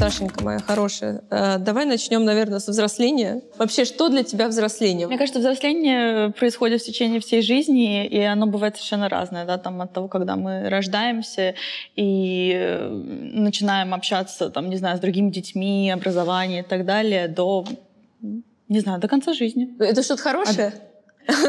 Сашенька моя хорошая, э, давай начнем, наверное, со взросления. Вообще, что для тебя взросление? Мне кажется, взросление происходит в течение всей жизни, и оно бывает совершенно разное, да, там от того, когда мы рождаемся и э, начинаем общаться, там, не знаю, с другими детьми, образование и так далее, до, не знаю, до конца жизни. Это что-то хорошее?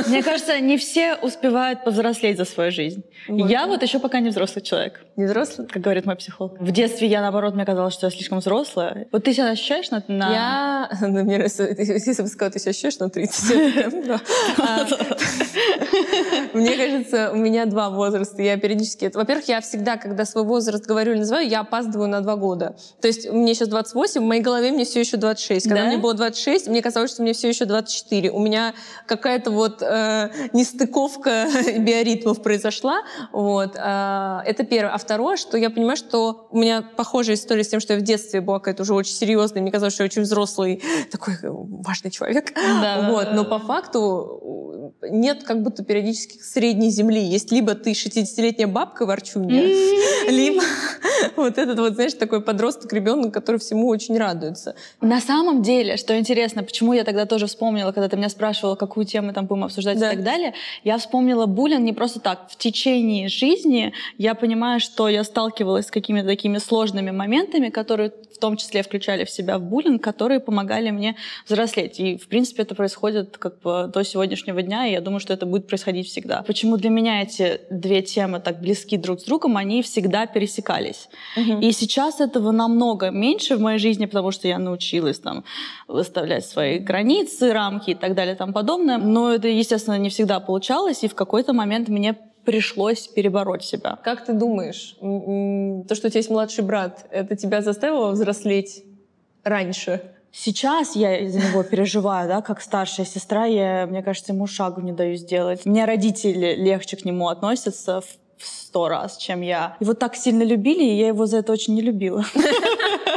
Мне кажется, не все успевают повзрослеть за свою жизнь. Вот. Я вот еще пока не взрослый человек. Не взрослый? Как говорит мой психолог. В детстве я, наоборот, мне казалось, что я слишком взрослая. Вот ты себя ощущаешь на... на... Я... Ну, мне если бы сказала, ты себя ощущаешь на 30. А, мне кажется, у меня два возраста. Я периодически... Во-первых, я всегда, когда свой возраст говорю или называю, я опаздываю на два года. То есть мне сейчас 28, в моей голове мне все еще 26. Когда мне было 26, мне казалось, что мне все еще 24. У меня какая-то вот э, нестыковка биоритмов произошла. Вот. Э, это первое. А второе, что я понимаю, что у меня похожая история с тем, что я в детстве была какая-то уже очень серьезная, мне казалось, что я очень взрослый, такой важный человек. Да, вот. Но по факту нет как будто периодически средней земли. Есть либо ты 60-летняя бабка ворчунья, либо вот этот вот, знаешь, такой подросток, ребенок, который всему очень радуется. На самом деле, что интересно, почему я тогда тоже вспомнила, когда ты меня спрашивала, какую тему там будем обсуждать да. и так далее, я вспомнила буллинг не просто так. В течение жизни я понимаю, что я сталкивалась с какими-то такими сложными моментами, которые в том числе включали в себя в буллинг, которые помогали мне взрослеть. И, в принципе, это происходит как бы до сегодняшнего дня, и я думаю, что это будет происходить всегда. Почему для меня эти две темы так близки друг с другом? Они всегда пересекались. Угу. И сейчас этого намного меньше в моей жизни, потому что я научилась там выставлять свои границы, рамки и так далее и тому подобное. Но это, естественно, не всегда получалось, и в какой-то момент мне пришлось перебороть себя. Как ты думаешь, то, что у тебя есть младший брат, это тебя заставило взрослеть раньше? Сейчас я за него переживаю, да, как старшая сестра, я, мне кажется, ему шагу не даю сделать. Мне родители легче к нему относятся в сто раз, чем я. Его так сильно любили, и я его за это очень не любила.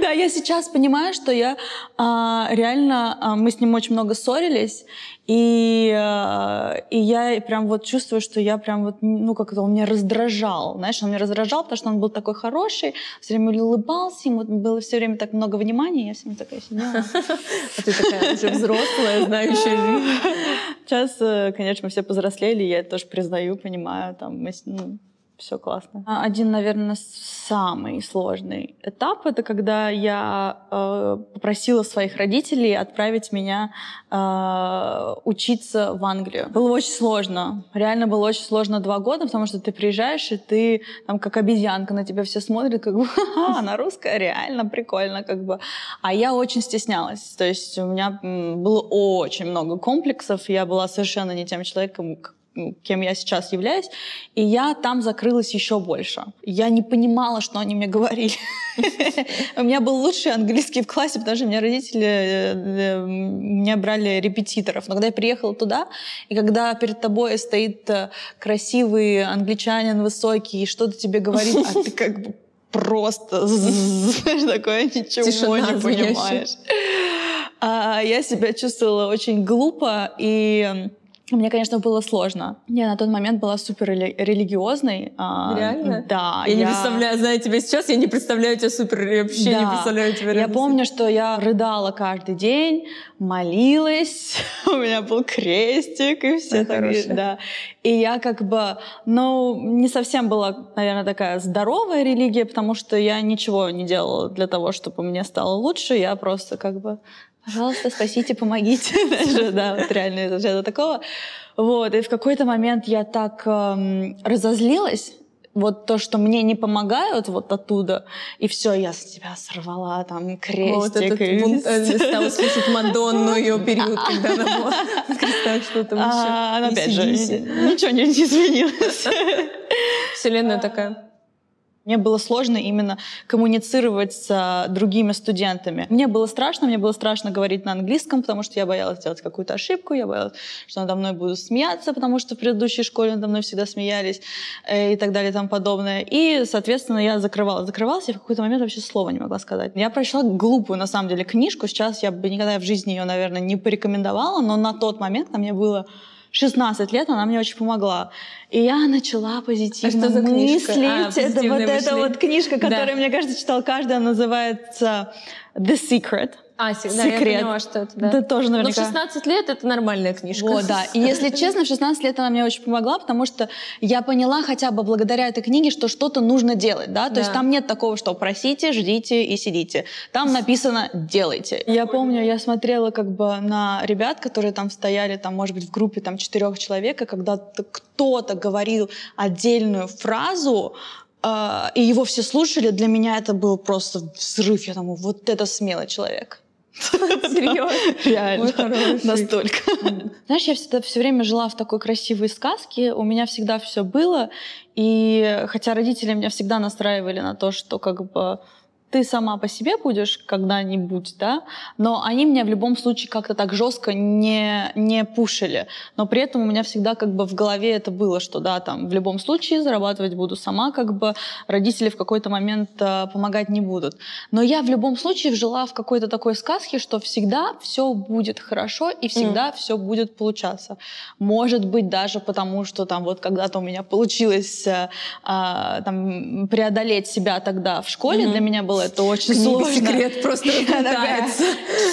Да, я сейчас понимаю, что я а, реально, а, мы с ним очень много ссорились, и, а, и я прям вот чувствую, что я прям вот, ну как это, он меня раздражал, знаешь, он меня раздражал, потому что он был такой хороший, все время улыбался, ему было все время так много внимания, я все время такая сидела. А ты такая уже взрослая, знающая жизнь. Сейчас, э, конечно, мы все повзрослели, я это тоже признаю, понимаю, там, мы, ну, все классно. А один, наверное, самый сложный этап это когда я э, попросила своих родителей отправить меня э, учиться в Англию. Было очень сложно. Реально было очень сложно два года, потому что ты приезжаешь, и ты там как обезьянка, на тебя все смотрят, как бы, она русская, реально прикольно, как бы. А я очень стеснялась. То есть у меня было очень много комплексов, я была совершенно не тем человеком, кем я сейчас являюсь, и я там закрылась еще больше. Я не понимала, что они мне говорили. У меня был лучший английский в классе, потому что у меня родители э, э, меня брали репетиторов. Но когда я приехала туда, и когда перед тобой стоит э, красивый англичанин высокий и что-то тебе говорит, а ты как бы просто такое ничего не понимаешь. А я себя чувствовала очень глупо и мне, конечно, было сложно. Я на тот момент была супер религиозной. А, Реально? Да. Я, я не представляю, знаю тебя сейчас, я не представляю тебя супер, я вообще да. не представляю тебя Я помню, что я рыдала каждый день, молилась, у меня был крестик и все так, да. И я как бы, ну, не совсем была, наверное, такая здоровая религия, потому что я ничего не делала для того, чтобы мне стало лучше. Я просто как бы пожалуйста, спасите, помогите. Даже, да, вот реально из такого. Вот, и в какой-то момент я так эм, разозлилась, вот то, что мне не помогают вот оттуда, и все, я с тебя сорвала там крестик. Вот этот и... бунт, э, стала слушать Мадонну ее период, когда она была на что там а, еще. опять же, ничего не изменилось. Вселенная такая. Мне было сложно именно коммуницировать с другими студентами. Мне было страшно, мне было страшно говорить на английском, потому что я боялась сделать какую-то ошибку, я боялась, что надо мной будут смеяться, потому что в предыдущей школе надо мной всегда смеялись э, и так далее и тому подобное. И, соответственно, я закрывалась, закрывалась, и в какой-то момент вообще слова не могла сказать. Я прочла глупую, на самом деле, книжку. Сейчас я бы никогда в жизни ее, наверное, не порекомендовала, но на тот момент, когда мне было 16 лет она мне очень помогла. И я начала позитивно а что за мыслить. А, это вот эта вот книжка, которую, да. мне кажется, читал каждый, она называется The Secret. А, да, я поняла, что это, да. Это тоже наверняка. Но в 16 лет это нормальная книжка. Вот, да. И если честно, в 16 лет она мне очень помогла, потому что я поняла хотя бы благодаря этой книге, что что-то нужно делать, да. То да. есть там нет такого, что просите, ждите и сидите. Там написано «делайте». Я помню, я смотрела как бы на ребят, которые там стояли, там, может быть, в группе там четырех человек, и когда кто-то говорил отдельную фразу, и его все слушали, для меня это был просто взрыв. Я думаю, вот это смелый человек. Серьезно? Реально. Настолько. Знаешь, я всегда все время жила в такой красивой сказке. У меня всегда все было. И хотя родители меня всегда настраивали на то, что как бы ты сама по себе будешь когда-нибудь, да, но они меня в любом случае как-то так жестко не, не пушили. Но при этом у меня всегда как бы в голове это было, что да, там в любом случае зарабатывать буду сама, как бы родители в какой-то момент э, помогать не будут. Но я в любом случае жила в какой-то такой сказке, что всегда все будет хорошо и всегда mm. все будет получаться. Может быть даже потому, что там вот когда-то у меня получилось э, э, там, преодолеть себя тогда в школе, mm-hmm. для меня было это очень Книга сложно. секрет просто разлетается.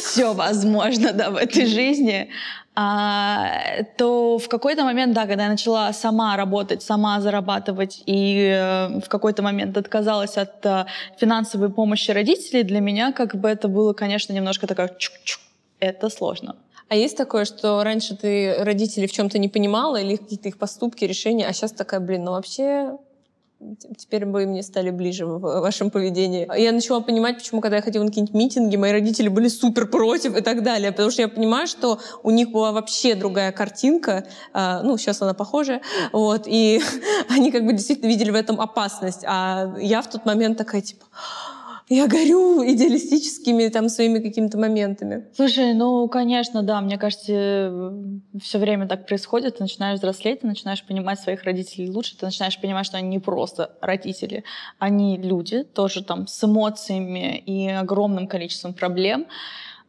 Все возможно, да, в этой жизни. А, то в какой-то момент, да, когда я начала сама работать, сама зарабатывать и э, в какой-то момент отказалась от э, финансовой помощи родителей, для меня как бы это было, конечно, немножко такое чук-чук. Это сложно. А есть такое, что раньше ты родителей в чем-то не понимала или какие-то их поступки, решения, а сейчас такая, блин, ну вообще Теперь бы мне стали ближе в вашем поведении. Я начала понимать, почему, когда я ходила на какие-нибудь митинги, мои родители были супер против и так далее. Потому что я понимаю, что у них была вообще другая картинка. А, ну, сейчас она похожая. Вот, и они как бы действительно видели в этом опасность. А я в тот момент такая, типа, я горю идеалистическими там своими какими-то моментами. Слушай, ну, конечно, да, мне кажется, все время так происходит. Ты начинаешь взрослеть, ты начинаешь понимать своих родителей лучше, ты начинаешь понимать, что они не просто родители, они люди, тоже там с эмоциями и огромным количеством проблем.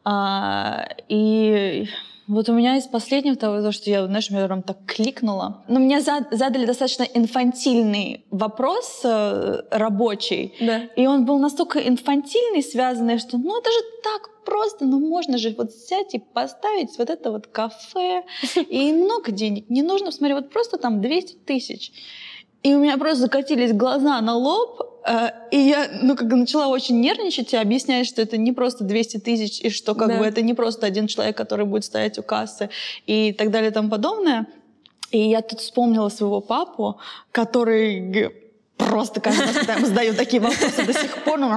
А, и вот у меня из последнего того, то, что я, знаешь, меня прям так кликнула. Но мне задали достаточно инфантильный вопрос э, рабочий. Да. И он был настолько инфантильный, связанный, что ну это же так просто, ну можно же вот взять и поставить вот это вот кафе. И много денег не нужно. Смотри, вот просто там 200 тысяч. И у меня просто закатились глаза на лоб, и я, ну, как начала очень нервничать и объяснять, что это не просто 200 тысяч, и что как да. бы это не просто один человек, который будет стоять у кассы и так далее и тому подобное. И я тут вспомнила своего папу, который просто каждый раз, когда я ему задаю такие вопросы до сих пор, ну,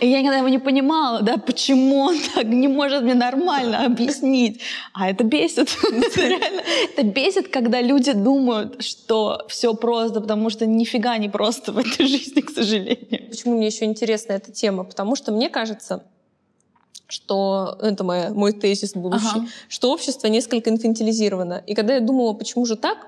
и я никогда его не понимала, да, почему он так не может мне нормально объяснить. А это бесит. это бесит, когда люди думают, что все просто, потому что нифига не просто в этой жизни, к сожалению. Почему мне еще интересна эта тема? Потому что мне кажется, что это моя, мой тезис будущий, ага. что общество несколько инфантилизировано. И когда я думала, почему же так,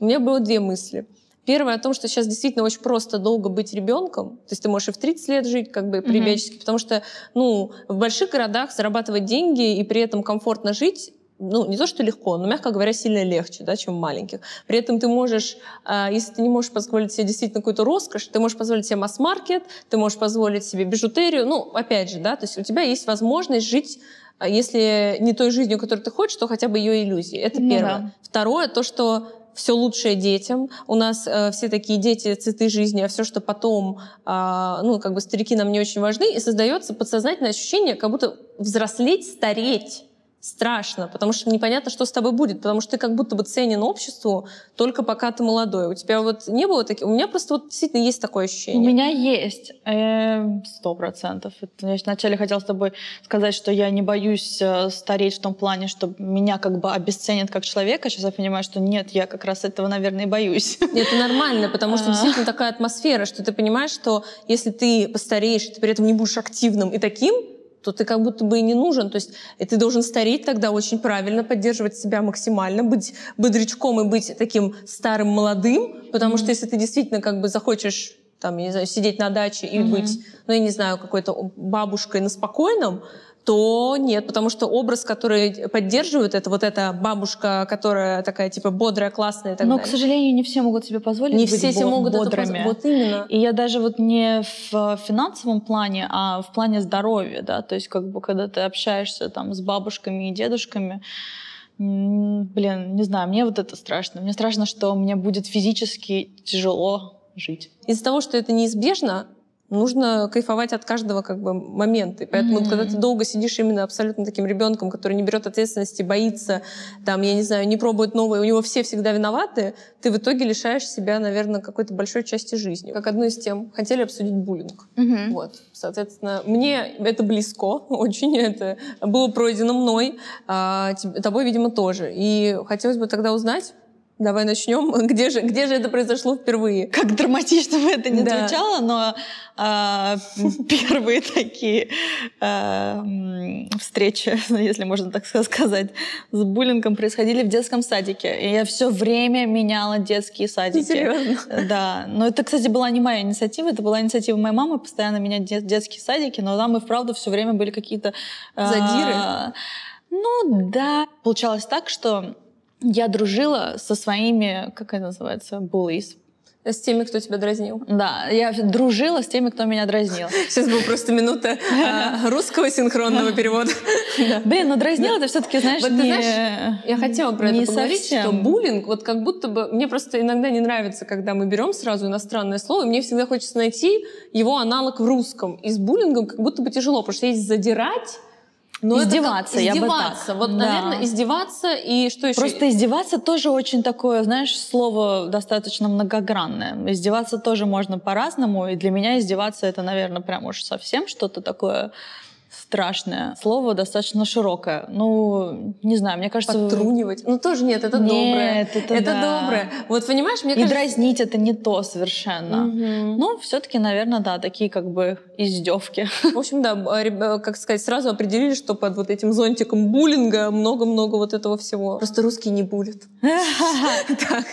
у меня было две мысли. Первое о том, что сейчас действительно очень просто долго быть ребенком. То есть ты можешь и в 30 лет жить как бы прибечески, mm-hmm. потому что ну, в больших городах зарабатывать деньги и при этом комфортно жить ну, не то, что легко, но, мягко говоря, сильно легче, да, чем в маленьких. При этом ты можешь, э, если ты не можешь позволить себе действительно какую-то роскошь, ты можешь позволить себе масс-маркет, ты можешь позволить себе бижутерию, ну, опять же, да, то есть у тебя есть возможность жить если не той жизнью, которую ты хочешь, то хотя бы ее иллюзии. Это ну, первое. Да. Второе, то, что все лучшее детям. У нас э, все такие дети цветы жизни, а все, что потом, э, ну, как бы старики нам не очень важны, и создается подсознательное ощущение, как будто взрослеть, стареть страшно, потому что непонятно, что с тобой будет, потому что ты как будто бы ценен обществу только пока ты молодой. У тебя вот не было таких... У меня просто вот действительно есть такое ощущение. У меня есть. Эм, сто процентов. Я вначале хотела с тобой сказать, что я не боюсь э, стареть в том плане, что меня как бы обесценят как человека. Сейчас я понимаю, что нет, я как раз этого, наверное, и боюсь. Это нормально, потому что а. действительно такая атмосфера, что ты понимаешь, что если ты постареешь, ты при этом не будешь активным и таким, то ты как будто бы и не нужен. То есть и ты должен стареть тогда очень правильно, поддерживать себя максимально, быть бодрячком и быть таким старым молодым, потому mm-hmm. что если ты действительно как бы захочешь там, я не знаю, сидеть на даче и mm-hmm. быть, ну, я не знаю, какой-то бабушкой на спокойном, то нет, потому что образ, который поддерживает, это вот эта бабушка, которая такая типа бодрая, классная и так Но, далее. к сожалению, не все могут себе позволить не быть все себе бо- могут бодрыми. это позволить. Вот именно. И я даже вот не в финансовом плане, а в плане здоровья, да, то есть как бы когда ты общаешься там с бабушками и дедушками, блин, не знаю, мне вот это страшно. Мне страшно, что мне будет физически тяжело жить. Из-за того, что это неизбежно, нужно кайфовать от каждого как бы момента. И поэтому, Мгм. когда ты долго сидишь именно абсолютно таким ребенком, который не берет ответственности, боится, там, я не знаю, не пробует новое, у него все всегда виноваты, ты в итоге лишаешь себя, наверное, какой-то большой части жизни. Как одну из тем хотели обсудить буллинг. Вот, соответственно, мне это близко очень, это было пройдено мной, а тобой, видимо, тоже. И хотелось бы тогда узнать, давай начнем, где же, где же это произошло впервые? Как драматично бы это ни Да. звучало, но а, первые такие м, встречи, если можно так сказать, с буллингом происходили в детском садике. И я все время меняла детские садики. Серьезно? Да, но это, кстати, была не моя инициатива, это была инициатива моей мамы постоянно менять дет- детские садики, но там и вправду все время были какие-то... а, Задиры? ну да. Получалось так, что я дружила со своими, как это называется, bullies. С теми, кто тебя дразнил. Да, я дружила с теми, кто меня дразнил. Сейчас была просто минута а, русского синхронного перевода. Да. Блин, но дразнил это все-таки, знаешь, Вот ты знаешь, Я хотела про это поговорить, что буллинг, вот как будто бы... Мне просто иногда не нравится, когда мы берем сразу иностранное слово, и мне всегда хочется найти его аналог в русском. И с буллингом как будто бы тяжело, потому что есть задирать, но это как Издеваться, я бы так. издеваться. Вот, Да. наверное, издеваться и что еще? Просто издеваться тоже очень такое, знаешь, слово достаточно многогранное. Издеваться тоже можно по-разному, и для меня издеваться это, наверное, прям уж совсем что-то такое страшное. Слово достаточно широкое. Ну, не знаю, мне кажется... Подтрунивать. Ну тоже нет, это Нет, доброе. это да. доброе. Вот понимаешь, мне И кажется... дразнить это не то совершенно. Мгм. Ну, все-таки, наверное, да, такие как бы издевки. В общем, да, реб- э, как сказать, сразу определили, что под вот этим зонтиком буллинга много-много вот этого всего. Просто русские не булят. Так,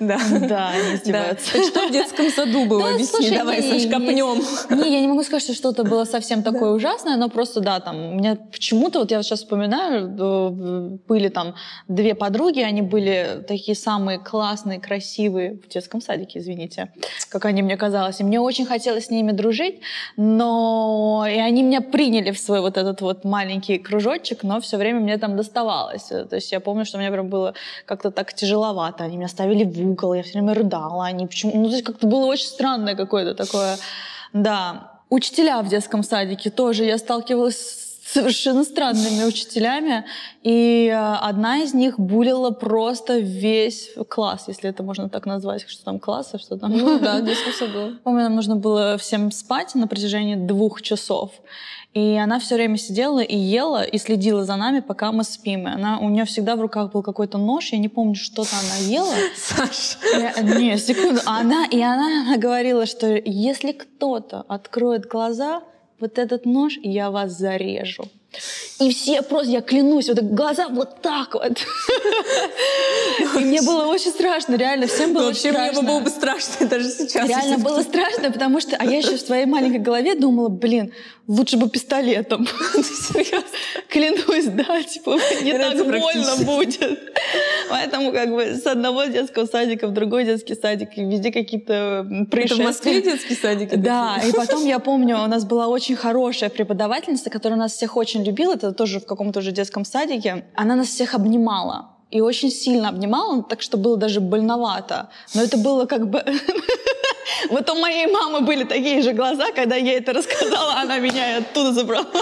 да. Да, они издеваются. Что в детском саду было? Объясни, давай, не- Саш, не- копнем. Не, я не могу сказать, что что-то было совсем такое ужасное, но просто, да, там, у меня почему-то, вот я сейчас вспоминаю, э, были там две подруги, они были такие самые классные, красивые в детском садике, извините, как они мне казалось. И мне очень хотелось с ними дружить, но и они меня приняли в свой вот этот вот маленький кружочек, но все время мне там доставалось. То есть я помню, что мне прям было как-то так тяжеловато. Они меня ставили в угол, я все время рыдала. Они почему... Ну, то есть как-то было очень странное какое-то такое... Да. Учителя в детском садике тоже. Я сталкивалась с совершенно странными учителями. И э, одна из них булила просто весь класс, если это можно так назвать. Что там класс, а что там? Ну да, в детском саду. Помню, нам нужно было всем спать на протяжении двух часов. И она все время сидела и ела, и следила за нами, пока мы спим. И она, у нее всегда в руках был какой-то нож, я не помню, что-то она ела. Саш. Я- не, секунду. А Она, и она, она говорила, что если кто-то откроет глаза, вот этот нож, я вас зарежу. И все просто, я клянусь, вот глаза вот так вот. И мне было очень страшно, реально, всем было очень Вообще мне страшно. бы было бы страшно даже сейчас. Реально было страшно, потому что... А я еще в своей маленькой голове думала, блин, лучше бы пистолетом. Клянусь, да, типа, не так больно будет. Поэтому как бы с одного детского садика в другой детский садик, и везде какие-то м, Это происшествия. в Москве детские садики? Да, и потом я помню, у нас была очень хорошая преподавательница, которая нас всех очень любила, это тоже в каком-то уже детском садике. Она нас всех обнимала. И очень сильно обнимала, так что было даже больновато. Но это было как бы... Вот у моей мамы были такие же глаза, когда я ей это рассказала, она меня оттуда забрала.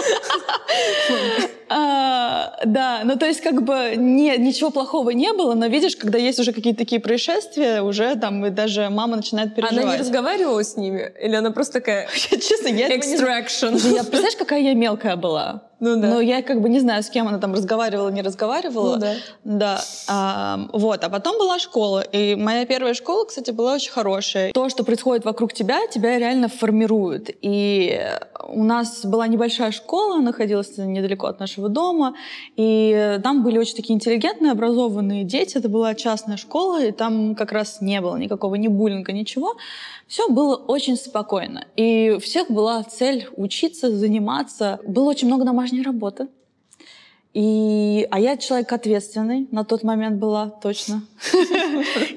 А, Да, ну то есть как бы ничего плохого не было, но видишь, когда есть уже какие-то такие происшествия, уже там даже мама начинает переживать. Она не разговаривала с ними? Или она просто такая Честно, я extraction? Представляешь, какая я мелкая была? Ну да. Но я как бы не знаю, с кем она там разговаривала, не разговаривала. Ну да. Да. А, вот. А потом была школа. И моя первая школа, кстати, была очень хорошая. То, что происходит вокруг тебя, тебя реально формирует. И у нас была небольшая школа, находилась недалеко от нашего дома. И там были очень такие интеллигентные, образованные дети. Это была частная школа, и там как раз не было никакого ни буллинга, ничего. Все было очень спокойно. И у всех была цель учиться, заниматься. Было очень много домашних домашней работы. И, а я человек ответственный, на тот момент была точно.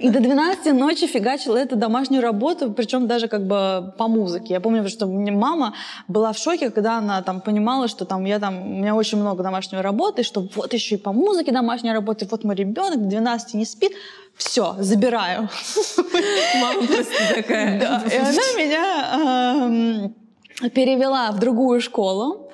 И до 12 ночи фигачила эту домашнюю работу, причем даже как бы по музыке. Я помню, что мне мама была в шоке, когда она там понимала, что там я там, у меня очень много домашней работы, что вот еще и по музыке домашняя работа, вот мой ребенок до 12 не спит, все, забираю. Мама просто такая. Да, и она меня э, перевела в другую школу,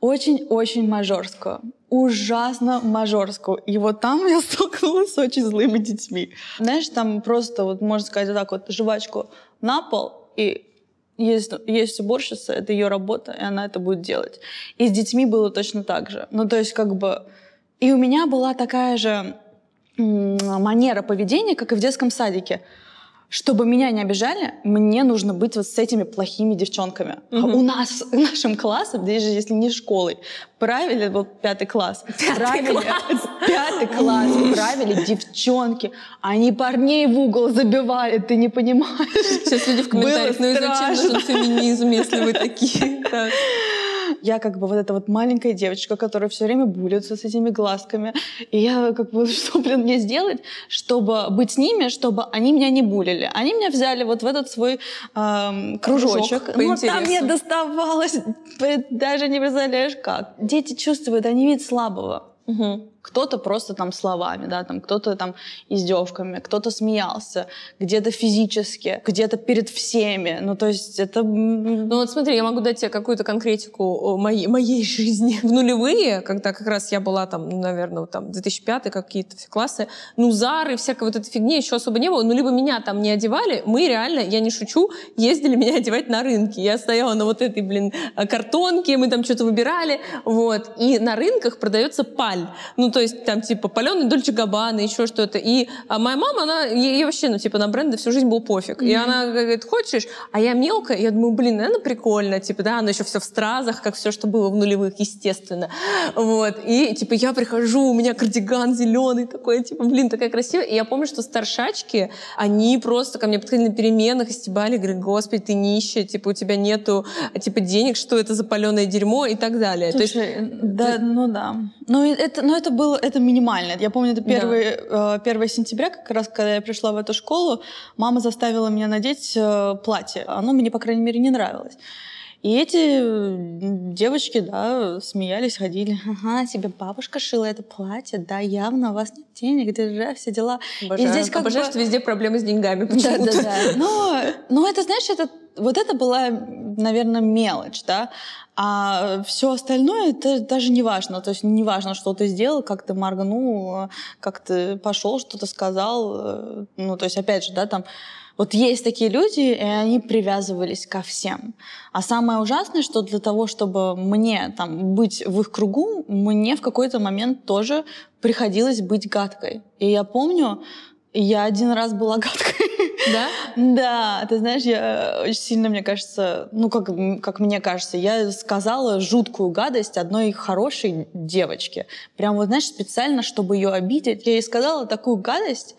очень-очень мажорскую ужасно мажорскую. И вот там я столкнулась с очень злыми детьми. Знаешь, там просто, вот можно сказать вот так вот, жвачку на пол, и есть, есть уборщица, это ее работа, и она это будет делать. И с детьми было точно так же. Ну, то есть как бы... И у меня была такая же манера поведения, как и в детском садике чтобы меня не обижали, мне нужно быть вот с этими плохими девчонками. Угу. А у нас, нашим классом, даже если не школой, правили, вот пятый класс, пятый правили, класс. пятый класс правили девчонки. Они парней в угол забивали, ты не понимаешь. Сейчас люди в комментариях, ну и зачем нужен феминизм, если вы такие? Так. Я как бы вот эта вот маленькая девочка, которая все время булится с этими глазками. И я как бы, что, блин, мне сделать, чтобы быть с ними, чтобы они меня не булили? Они меня взяли вот в этот свой эм, кружочек. Кружок интересам. там мне доставалось, даже не представляешь как. Дети чувствуют, они видят слабого. Угу. Кто-то просто там словами, да, там кто-то там издевками, кто-то смеялся, где-то физически, где-то перед всеми. Ну, то есть это... Ну вот смотри, я могу дать тебе какую-то конкретику моей, моей жизни. В нулевые, когда как раз я была там, ну, наверное, там 2005 какие-то все классы, ну, Зары, всякой вот этой фигни еще особо не было. Ну, либо меня там не одевали, мы реально, я не шучу, ездили меня одевать на рынке. Я стояла на вот этой, блин, картонке, мы там что-то выбирали, вот. И на рынках продается паль. Ну, то есть там типа паленый Дольче Габбана, еще что-то. И а моя мама, она, ей, вообще, ну, типа на бренды всю жизнь был пофиг. Mm-hmm. И она говорит, хочешь? А я мелкая, я думаю, блин, наверное, прикольно, типа, да, оно еще все в стразах, как все, что было в нулевых, естественно. Вот. И типа я прихожу, у меня кардиган зеленый такой, типа, блин, такая красивая. И я помню, что старшачки, они просто ко мне подходили на переменах и стебали, говорят, господи, ты нищая, типа, у тебя нету, типа, денег, что это за паленое дерьмо и так далее. Слушай, То есть, да, ты... ну да. Но это, но это было, это минимально. Я помню, это 1, да. 1 э, сентября, как раз когда я пришла в эту школу, мама заставила меня надеть э, платье. Оно мне, по крайней мере, не нравилось. И эти девочки, да, смеялись, ходили. Ага, тебе бабушка шила это платье, да, явно у вас нет денег, держа, все дела. Обожаю. И здесь как Обожаю, бы... что везде проблемы с деньгами почему-то. Да, да, да. Но, но это, знаешь, это, вот это была, наверное, мелочь, да. А все остальное это даже не важно. То есть не важно, что ты сделал, как ты моргнул, как ты пошел, что ты сказал. Ну, то есть, опять же, да, там вот есть такие люди, и они привязывались ко всем. А самое ужасное, что для того, чтобы мне там быть в их кругу, мне в какой-то момент тоже приходилось быть гадкой. И я помню, я один раз была гадкой. Да? Да, ты знаешь, я очень сильно, мне кажется, ну, как, как мне кажется, я сказала жуткую гадость одной хорошей девочке. Прям вот, знаешь, специально, чтобы ее обидеть. Я ей сказала такую гадость,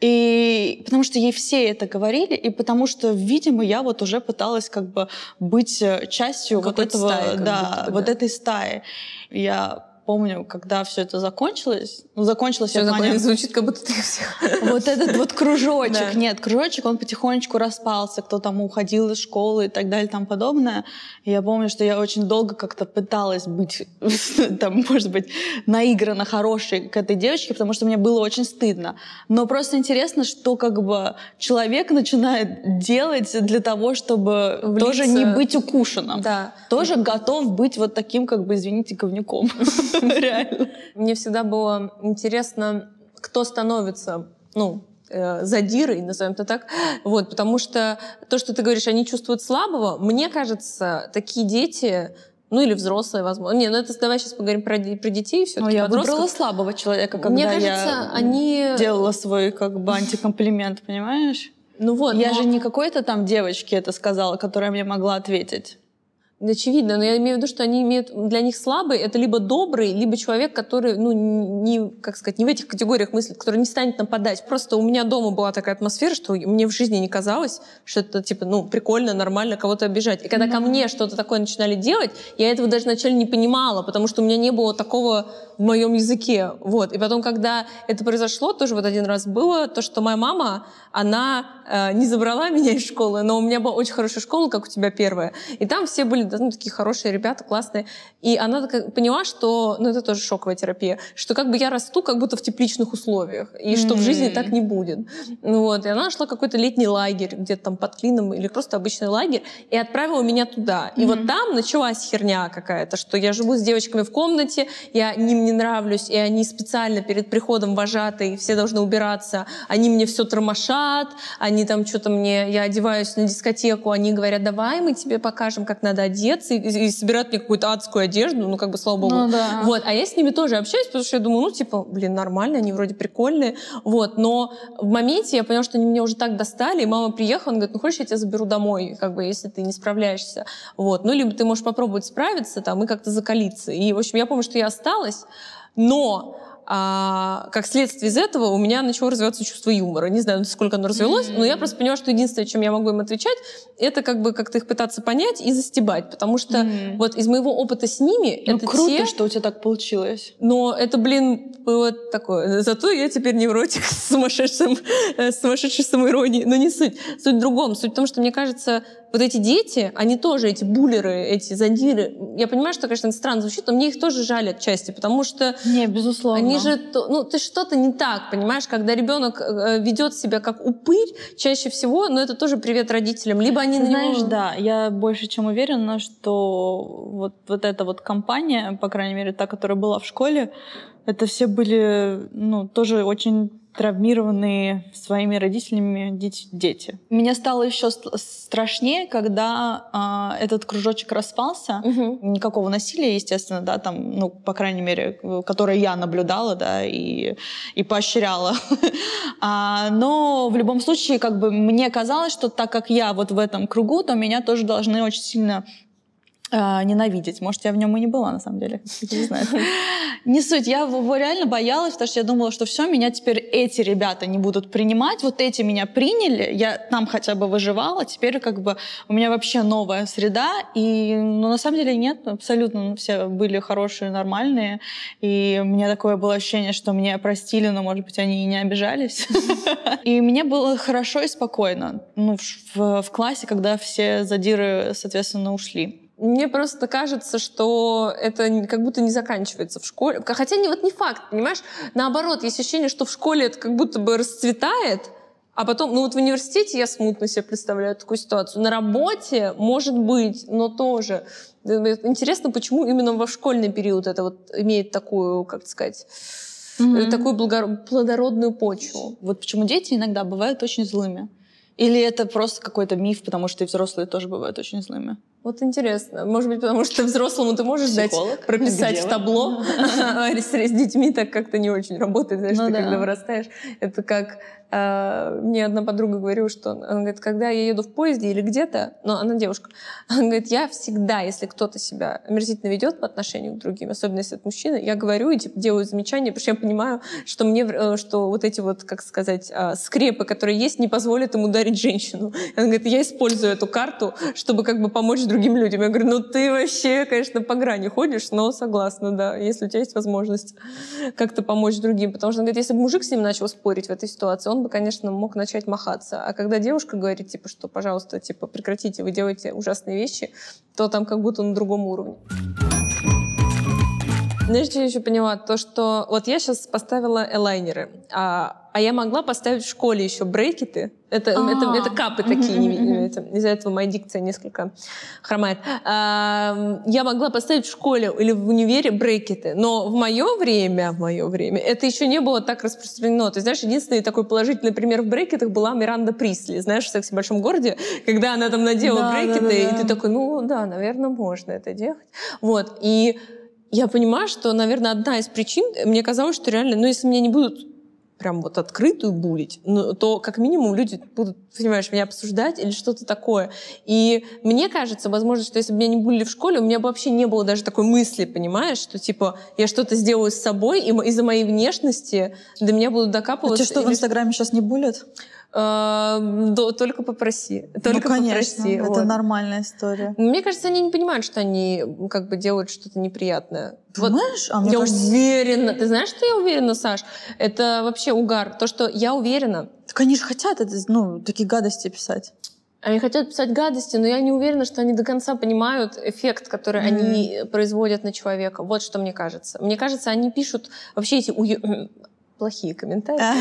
и потому что ей все это говорили, и потому что, видимо, я вот уже пыталась как бы быть э, частью вот этого, стаи, да, вот да. этой стаи. Я помню, когда все это закончилось, ну, закончилось все закончилось, звучит, как будто ты всех... Вот этот вот кружочек, нет, кружочек, он потихонечку распался, кто там уходил из школы и так далее и тому подобное. И я помню, что я очень долго как-то пыталась быть, там, может быть, наигранно хорошей к этой девочке, потому что мне было очень стыдно. Но просто интересно, что как бы человек начинает делать для того, чтобы Влиться. тоже не быть укушенным. Да. Тоже готов быть вот таким, как бы, извините, говнюком. Реально. Мне всегда было интересно, кто становится, ну, э, задирой, назовем это так. Вот, потому что то, что ты говоришь, они чувствуют слабого, мне кажется, такие дети, ну или взрослые, возможно. Не, ну это давай сейчас поговорим про, про детей все таки Я выбрала слабого человека, когда Мне кажется, я они... делала свой как бы антикомплимент, понимаешь? Ну вот. Я но... же не какой-то там девочке это сказала, которая мне могла ответить. Очевидно, но я имею в виду, что они имеют для них слабый это либо добрый, либо человек, который, ну, не, как сказать, не в этих категориях мыслит, который не станет нападать. Просто у меня дома была такая атмосфера, что мне в жизни не казалось, что это типа, ну, прикольно, нормально кого-то обижать. И когда mm-hmm. ко мне что-то такое начинали делать, я этого даже вначале не понимала, потому что у меня не было такого в моем языке. Вот. И потом, когда это произошло, тоже вот один раз было, то, что моя мама, она э, не забрала меня из школы, но у меня была очень хорошая школа, как у тебя первая. И там все были ну, такие хорошие ребята, классные. И она так, поняла, что, ну это тоже шоковая терапия, что как бы я расту как будто в тепличных условиях, и что mm-hmm. в жизни так не будет. Ну, вот. И она нашла какой-то летний лагерь, где-то там под Клином, или просто обычный лагерь, и отправила меня туда. И mm-hmm. вот там началась херня какая-то, что я живу с девочками в комнате, я им не нравлюсь, и они специально перед приходом вожатые, все должны убираться, они мне все тормошат, они там что-то мне, я одеваюсь на дискотеку, они говорят, давай мы тебе покажем, как надо одеться, и, и собирают мне какую-то адскую одежду, ну, как бы, слава богу. Ну, да. Вот, а я с ними тоже общаюсь, потому что я думаю, ну, типа, блин, нормально, они вроде прикольные, вот, но в моменте я поняла, что они меня уже так достали, и мама приехала, она говорит, ну, хочешь, я тебя заберу домой, как бы, если ты не справляешься, вот, ну, либо ты можешь попробовать справиться там и как-то закалиться, и, в общем, я помню, что я осталась, но а, как следствие из этого у меня начало развиваться чувство юмора. Не знаю, сколько оно развелось, но я просто поняла, что единственное, чем я могу им отвечать, это как бы как-то их пытаться понять и застебать. Потому что mm-hmm. вот из моего опыта с ними ну, это круто, те... что у тебя так получилось. Но это, блин, было такое. Зато я теперь невротик с сумасшедшим, э, с сумасшедшей самоиронией. Но не суть. Суть в другом. Суть в том, что мне кажется, вот эти дети, они тоже, эти буллеры, эти задиры, я понимаю, что, конечно, это странно звучит, но мне их тоже жаль отчасти, потому что... Не, безусловно. Они же, ну, ты что-то не так, понимаешь, когда ребенок э, ведет себя как упырь, чаще всего, но это тоже привет родителям, либо они Знаешь, него... да, я больше чем уверена, что вот, вот эта вот компания, по крайней мере, та, которая была в школе, это все были, ну, тоже очень травмированные своими родителями дети. Мне стало еще страшнее, когда э, этот кружочек распался. Угу. Никакого насилия, естественно, да, там, ну, по крайней мере, которое я наблюдала, да, и, и поощряла. а, но в любом случае, как бы мне казалось, что так как я вот в этом кругу, то меня тоже должны очень сильно э, ненавидеть. Может, я в нем и не была, на самом деле. Не знаю. Не суть. Я его реально боялась, потому что я думала, что все, меня теперь эти ребята не будут принимать. Вот эти меня приняли, я там хотя бы выживала. Теперь как бы у меня вообще новая среда. И ну, на самом деле нет, абсолютно все были хорошие, нормальные. И у меня такое было ощущение, что меня простили, но, может быть, они и не обижались. И мне было хорошо и спокойно. Ну, в классе, когда все задиры, соответственно, ушли. Мне просто кажется, что это как будто не заканчивается в школе. Хотя не, вот не факт, понимаешь? Наоборот, есть ощущение, что в школе это как будто бы расцветает, а потом, ну вот в университете я смутно себе представляю такую ситуацию. На работе, может быть, но тоже. Интересно, почему именно во школьный период это вот имеет такую, как сказать, mm-hmm. такую благо- плодородную почву. Вот почему дети иногда бывают очень злыми. Или это просто какой-то миф, потому что и взрослые тоже бывают очень злыми? Вот интересно. Может быть, потому что взрослому ты можешь Психолог? дать, прописать в табло, а с детьми так как-то не очень работает, знаешь, ну, ты да. когда вырастаешь. Это как Uh, мне одна подруга говорила, что она говорит, когда я еду в поезде или где-то, но она девушка, она говорит, я всегда, если кто-то себя омерзительно ведет по отношению к другим, особенно если это мужчина, я говорю и типа делаю замечания, потому что я понимаю, что мне, э, что вот эти вот, как сказать, а, скрепы, которые есть, не позволят им ударить женщину. Она говорит, я использую эту карту, чтобы как бы помочь другим людям. Я говорю, ну ты вообще, конечно, по грани ходишь, но согласна, да, если у тебя есть возможность как-то помочь другим. Потому что, он говорит, если бы мужик с ним начал спорить в этой ситуации, он бы, конечно, мог начать махаться. А когда девушка говорит, типа, что, пожалуйста, типа, прекратите, вы делаете ужасные вещи, то там как будто на другом уровне. Знаешь, что я еще поняла? То, что вот я сейчас поставила элайнеры, а а я могла поставить в школе еще брекеты. Это, а. это, это капы такие, из-за этого моя дикция несколько хромает. А, я могла поставить в школе или в универе брекеты, но в мое время, в мое время, это еще не было так распространено. Ты знаешь, единственный такой положительный пример в брекетах была Миранда Присли, знаешь, в «Сексе в большом городе», когда она там надела да, брекеты, да, да, да. и ты такой, ну да, наверное, можно это делать. Вот, и я понимаю, что, наверное, одна из причин, мне казалось, что реально, ну, если меня не будут прям вот открытую булить, ну, то как минимум люди будут, понимаешь, меня обсуждать или что-то такое. И мне кажется, возможно, что если бы меня не булили в школе, у меня бы вообще не было даже такой мысли, понимаешь, что типа я что-то сделаю с собой, и из-за моей внешности до меня будут докапываться. А тебе что, в Инстаграме сейчас не булят? А, только попроси. Ну, только ну, конечно, попроси. Это вот. нормальная история. Мне кажется, они не понимают, что они как бы делают что-то неприятное. Думаешь? Вот, а я кажется... уверена. Ты знаешь, что я уверена, Саш? Это вообще угар. То, что я уверена. Так они же хотят это, ну, такие гадости писать. Они хотят писать гадости, но я не уверена, что они до конца понимают эффект, который mm. они производят на человека. Вот что мне кажется. Мне кажется, они пишут вообще эти плохие комментарии. А.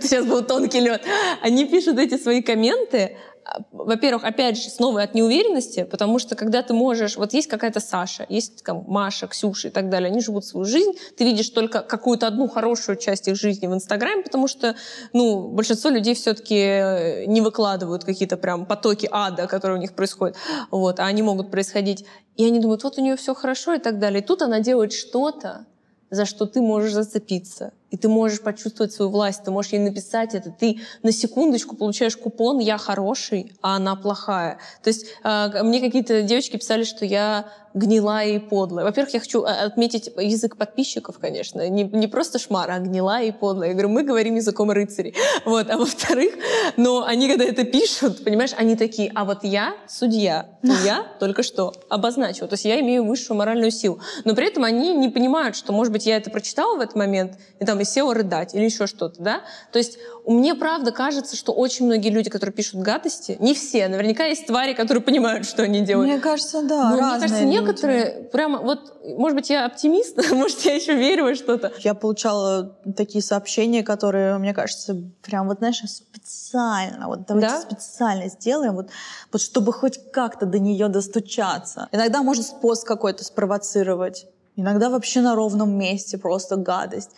Сейчас был тонкий лед. Они пишут эти свои комменты, а, во-первых, опять же, снова от неуверенности, потому что когда ты можешь... Вот есть какая-то Саша, есть там, Маша, Ксюша и так далее, они живут свою жизнь, ты видишь только какую-то одну хорошую часть их жизни в Инстаграме, потому что, ну, большинство людей все-таки э, не выкладывают какие-то прям потоки ада, которые у них происходят, вот, а они могут происходить. И они думают, вот у нее все хорошо и так далее. И тут она делает что-то, за что ты можешь зацепиться. И ты можешь почувствовать свою власть, ты можешь ей написать это. Ты на секундочку получаешь купон «я хороший, а она плохая». То есть э, мне какие-то девочки писали, что я гнилая и подлая. Во-первых, я хочу э, отметить язык подписчиков, конечно. Не, не просто шмара, а гнилая и подлая. Я говорю, мы говорим языком рыцарей. Вот. А во-вторых, но они, когда это пишут, понимаешь, они такие, а вот я судья, я только что обозначила. То есть я имею высшую моральную силу. Но при этом они не понимают, что, может быть, я это прочитала в этот момент, и там села рыдать, или еще что-то, да? То есть мне правда кажется, что очень многие люди, которые пишут гадости, не все, наверняка есть твари, которые понимают, что они делают. Мне кажется, да, Но мне кажется, некоторые люди. прямо вот, может быть, я оптимист, может, я еще верю во что-то. Я получала такие сообщения, которые, мне кажется, прям вот, знаешь, специально, вот давайте да? специально сделаем, вот, вот чтобы хоть как-то до нее достучаться. Иногда может пост какой-то спровоцировать. Иногда вообще на ровном месте просто гадость.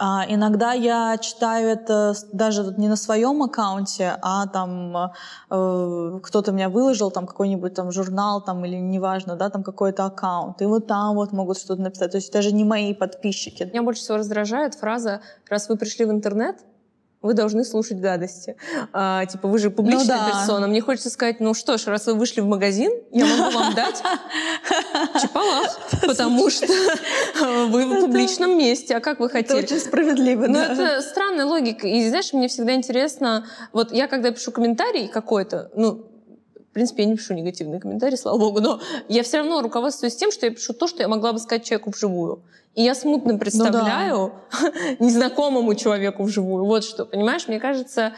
А, иногда я читаю это даже не на своем аккаунте, а там э, кто-то меня выложил, там какой-нибудь там журнал там или неважно, да, там какой-то аккаунт, и вот там вот могут что-то написать. То есть даже не мои подписчики. Меня больше всего раздражает фраза «раз вы пришли в интернет, вы должны слушать гадости. А, типа, вы же публичная ну, да. персона. Мне хочется сказать, ну что ж, раз вы вышли в магазин, я могу вам дать чапалах, потому что вы в публичном месте. А как вы хотели? Это очень справедливо, Ну, это странная логика. И знаешь, мне всегда интересно, вот я когда пишу комментарий какой-то, ну, принципе, я не пишу негативные комментарии, слава богу, но я все равно руководствуюсь тем, что я пишу то, что я могла бы сказать человеку вживую. И я смутно представляю ну, да. незнакомому человеку вживую. Вот что, понимаешь? Мне кажется,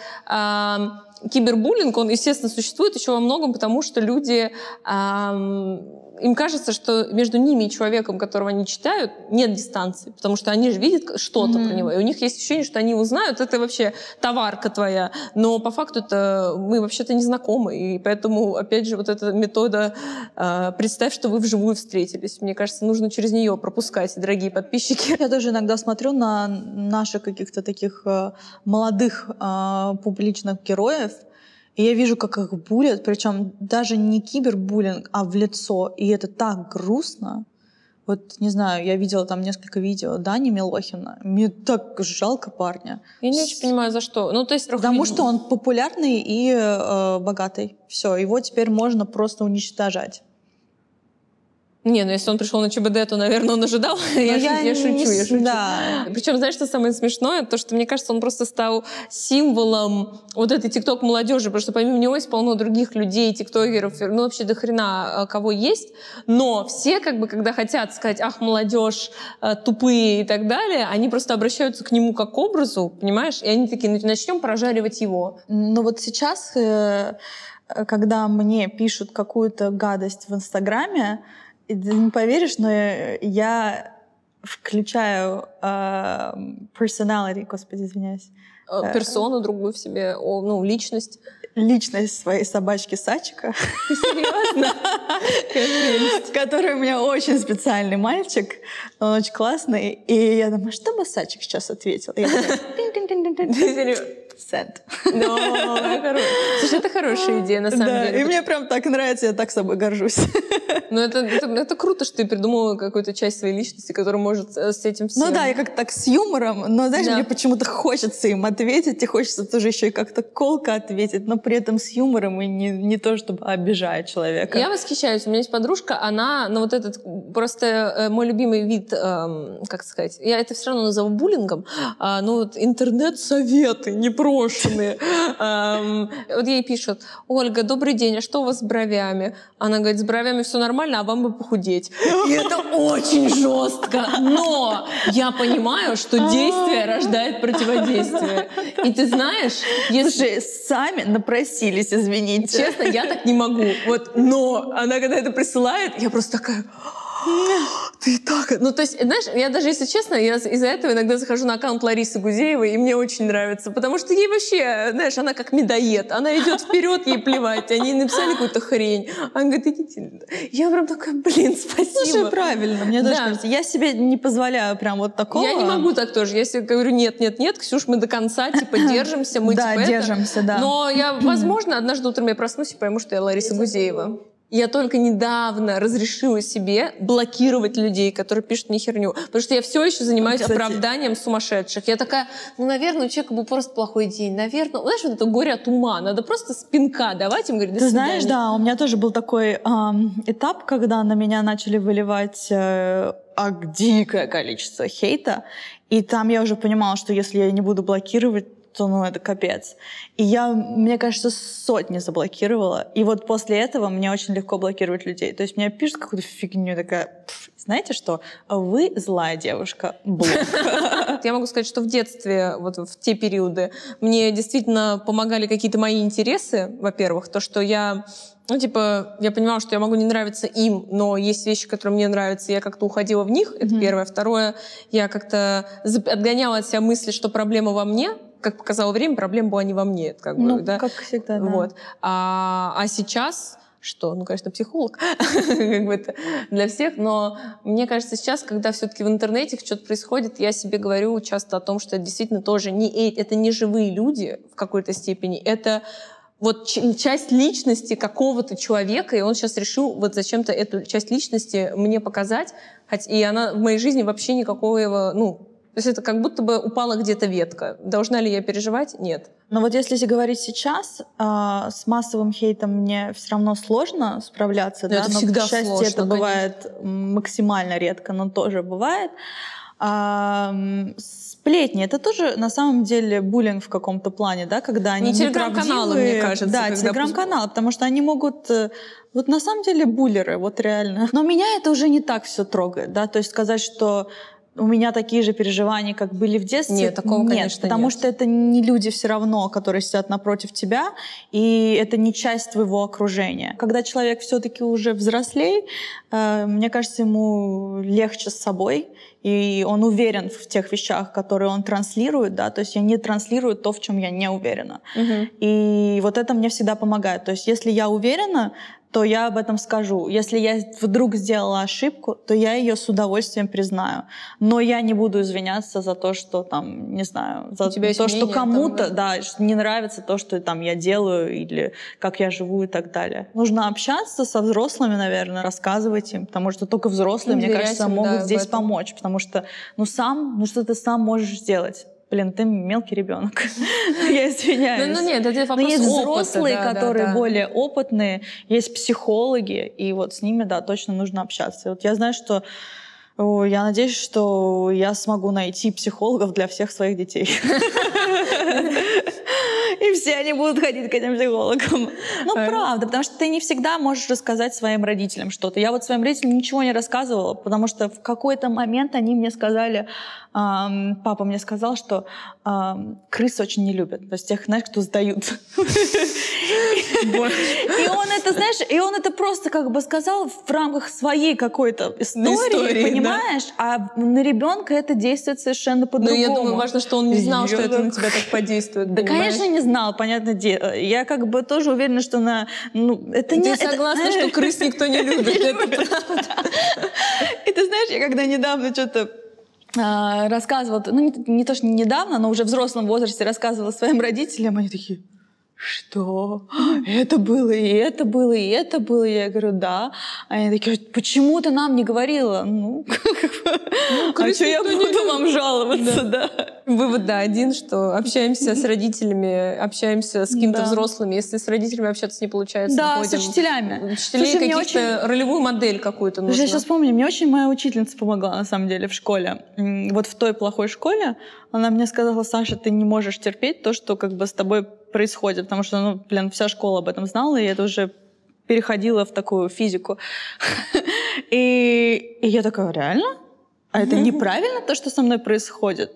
кибербуллинг, он, естественно, существует еще во многом, потому что люди... Э, им кажется, что между ними и человеком, которого они читают, нет дистанции, потому что они же видят что-то mm-hmm. про него, и у них есть ощущение, что они его знают, это вообще товарка твоя, но по факту это мы вообще-то не знакомы, и поэтому, опять же, вот эта метода э, «представь, что вы вживую встретились», мне кажется, нужно через нее пропускать, дорогие подписчики. Я тоже иногда смотрю на наших каких-то таких э, молодых э, публичных героев, и я вижу, как их булят, причем даже не кибербуллинг, а в лицо. И это так грустно. Вот, не знаю, я видела там несколько видео Дани Милохина. Мне так жалко парня. Я не очень понимаю, за что. Ну, то есть... Потому что он популярный и э, богатый. Все, его теперь можно просто уничтожать. Не, ну если он пришел на ЧБД, то, наверное, он ожидал. я, я, я шучу, не... я шучу. Да. Причем, знаешь, что самое смешное? То, что, мне кажется, он просто стал символом вот этой тикток молодежи, потому что помимо него есть полно других людей, тиктокеров, ну вообще до хрена а, кого есть. Но все, как бы, когда хотят сказать, ах, молодежь, а, тупые и так далее, они просто обращаются к нему как к образу, понимаешь? И они такие, «Ну, начнем прожаривать его. Ну вот сейчас, э, когда мне пишут какую-то гадость в Инстаграме, и ты не поверишь, но я включаю uh, personality, господи, извиняюсь. Э, персону другую в себе, ну, личность. Личность своей собачки Сачика. Серьезно? Который у меня очень специальный мальчик. Он очень классный. И я думаю, что бы Сачик сейчас ответил? Я Send. Слушай, это хорошая идея, на самом деле. И мне прям так нравится, я так собой горжусь. Но это, это, это круто, что ты придумала какую-то часть своей личности, которая может э, с этим всем... Ну да, я как-то так с юмором, но, знаешь, да. мне почему-то хочется им ответить, и хочется тоже еще и как-то колко ответить, но при этом с юмором и не, не то, чтобы обижать человека. Я восхищаюсь. У меня есть подружка, она, ну вот этот, просто э, мой любимый вид, эм, как сказать, я это все равно назову буллингом, э, ну вот интернет-советы непрошенные. Эм, вот ей пишут, Ольга, добрый день, а что у вас с бровями? Она говорит, с бровями все нормально, а вам бы похудеть. И это очень жестко. Но я понимаю, что действие рождает противодействие. И ты знаешь, если... Слушай, сами напросились, извините. Честно, я так не могу. Вот, но она когда это присылает, я просто такая... Ты так... Ну, то есть, знаешь, я даже, если честно, я из-за этого иногда захожу на аккаунт Ларисы Гузеевой, и мне очень нравится, потому что ей вообще, знаешь, она как медоед. Она идет вперед, ей плевать. Они написали какую-то хрень. Она говорит, идите. Я прям такая, блин, спасибо. Слушай, правильно. Мне даже да. кажется, я себе не позволяю прям вот такого. Я не могу так тоже. Я себе говорю, нет, нет, нет, Ксюш, мы до конца, типа, держимся, мы да, типа держимся, да. Но я, возможно, однажды утром я проснусь и пойму, что я Лариса Гузеева. Я только недавно разрешила себе блокировать людей, которые пишут мне херню. Потому что я все еще занимаюсь Кстати. оправданием сумасшедших. Я такая, ну, наверное, у человека был просто плохой день. Наверное, знаешь, вот это горе от ума. Надо просто спинка давать им, говорить, Ты знаешь, да, у меня тоже был такой эм, этап, когда на меня начали выливать э, дикое количество хейта. И там я уже понимала, что если я не буду блокировать, то ну это капец. И я, мне кажется, сотни заблокировала. И вот после этого мне очень легко блокировать людей. То есть мне пишут какую-то фигню, такая, знаете что, вы злая девушка, блок. Я могу сказать, что в детстве, вот в те периоды, мне действительно помогали какие-то мои интересы, во-первых, то, что я ну, типа, я понимала, что я могу не нравиться им, но есть вещи, которые мне нравятся, я как-то уходила в них, это mm-hmm. первое. Второе, я как-то отгоняла от себя мысли, что проблема во мне, как показало время, проблема была не во мне. Как ну, бы, да? как всегда, да. Вот. А, а сейчас что, ну, конечно, психолог, как бы это для всех, но мне кажется, сейчас, когда все-таки в интернете что-то происходит, я себе говорю часто о том, что это действительно тоже не, это не живые люди в какой-то степени, это вот часть личности какого-то человека, и он сейчас решил вот зачем-то эту часть личности мне показать, и она в моей жизни вообще никакого, ну, то есть это как будто бы упала где-то ветка. Должна ли я переживать? Нет. Но вот если говорить сейчас, э, с массовым хейтом мне все равно сложно справляться. Но да? Это но, всегда к счастью, сложно, это конечно. бывает максимально редко, но тоже бывает. А, сплетни это тоже на самом деле буллинг в каком-то плане, да, когда они не телеграм-каналы, мне кажется. Да, телеграм-каналы, потому что они могут э, вот на самом деле буллеры, вот реально. Но меня это уже не так все трогает, да, то есть сказать, что у меня такие же переживания, как были в детстве. Нет, такого, нет, конечно, потому нет. что это не люди все равно, которые сидят напротив тебя, и это не часть твоего окружения. Когда человек все-таки уже взрослей, э, мне кажется, ему легче с собой, и он уверен в тех вещах, которые он транслирует, да, то есть я не транслирую то, в чем я не уверена. Угу. И вот это мне всегда помогает. То есть если я уверена, то я об этом скажу. Если я вдруг сделала ошибку, то я ее с удовольствием признаю. Но я не буду извиняться за то, что там, не знаю, за то, что кому-то, да, не нравится то, что там я делаю или как я живу и так далее. Нужно общаться со взрослыми, наверное, рассказывать им, потому что только взрослые, мне кажется, могут да, здесь помочь, потому что, ну сам, ну что ты сам можешь сделать? Блин, ты мелкий ребенок. Я извиняюсь. Ну, ну нет, это вопрос Но есть опыта, взрослые, да, которые да, да. более опытные, есть психологи, и вот с ними, да, точно нужно общаться. Вот я знаю, что я надеюсь, что я смогу найти психологов для всех своих детей. И все они будут ходить к этим психологам. Ну, правда, потому что ты не всегда можешь рассказать своим родителям что-то. Я вот своим родителям ничего не рассказывала, потому что в какой-то момент они мне сказали, эм, папа мне сказал, что эм, крыс очень не любят. То есть тех, знаешь, кто сдают. И он это, знаешь, и он это просто как бы сказал в рамках своей какой-то истории, понимаешь? А на ребенка это действует совершенно по-другому. Ну, я думаю, важно, что он не знал, что это на тебя так подействует. Да, конечно, не знал, понятное дело. Я как бы тоже уверена, что на... Ну, это не... Ты согласна, что крыс никто не любит, это правда. И ты знаешь, я когда недавно что-то а, рассказывала, ну не, не то, что недавно, но уже в взрослом возрасте рассказывала своим родителям, они такие, что? Это было, и это было, и это было. Я говорю, да. Они такие, почему ты нам не говорила? Ну, ну а что я буду вам жаловаться, да. Вывод, да, один, что общаемся с родителями, общаемся с какими-то взрослыми. Если с родителями общаться не получается, Да, с учителями. Учителей каких-то ролевую модель какую-то нужно. Я сейчас помню, мне очень моя учительница помогла, на самом деле, в школе. Вот в той плохой школе она мне сказала, Саша, ты не можешь терпеть то, что как бы с тобой происходит, потому что, ну, блин, вся школа об этом знала, и это уже переходило в такую физику. И, и я такая, реально? А это неправильно, то, что со мной происходит?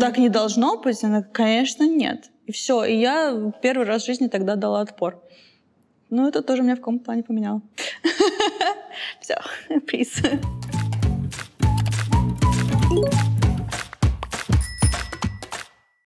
Так не должно быть? Она, конечно, нет. И все. И я первый раз в жизни тогда дала отпор. Ну, это тоже меня в каком-то плане поменяло. Все, приз.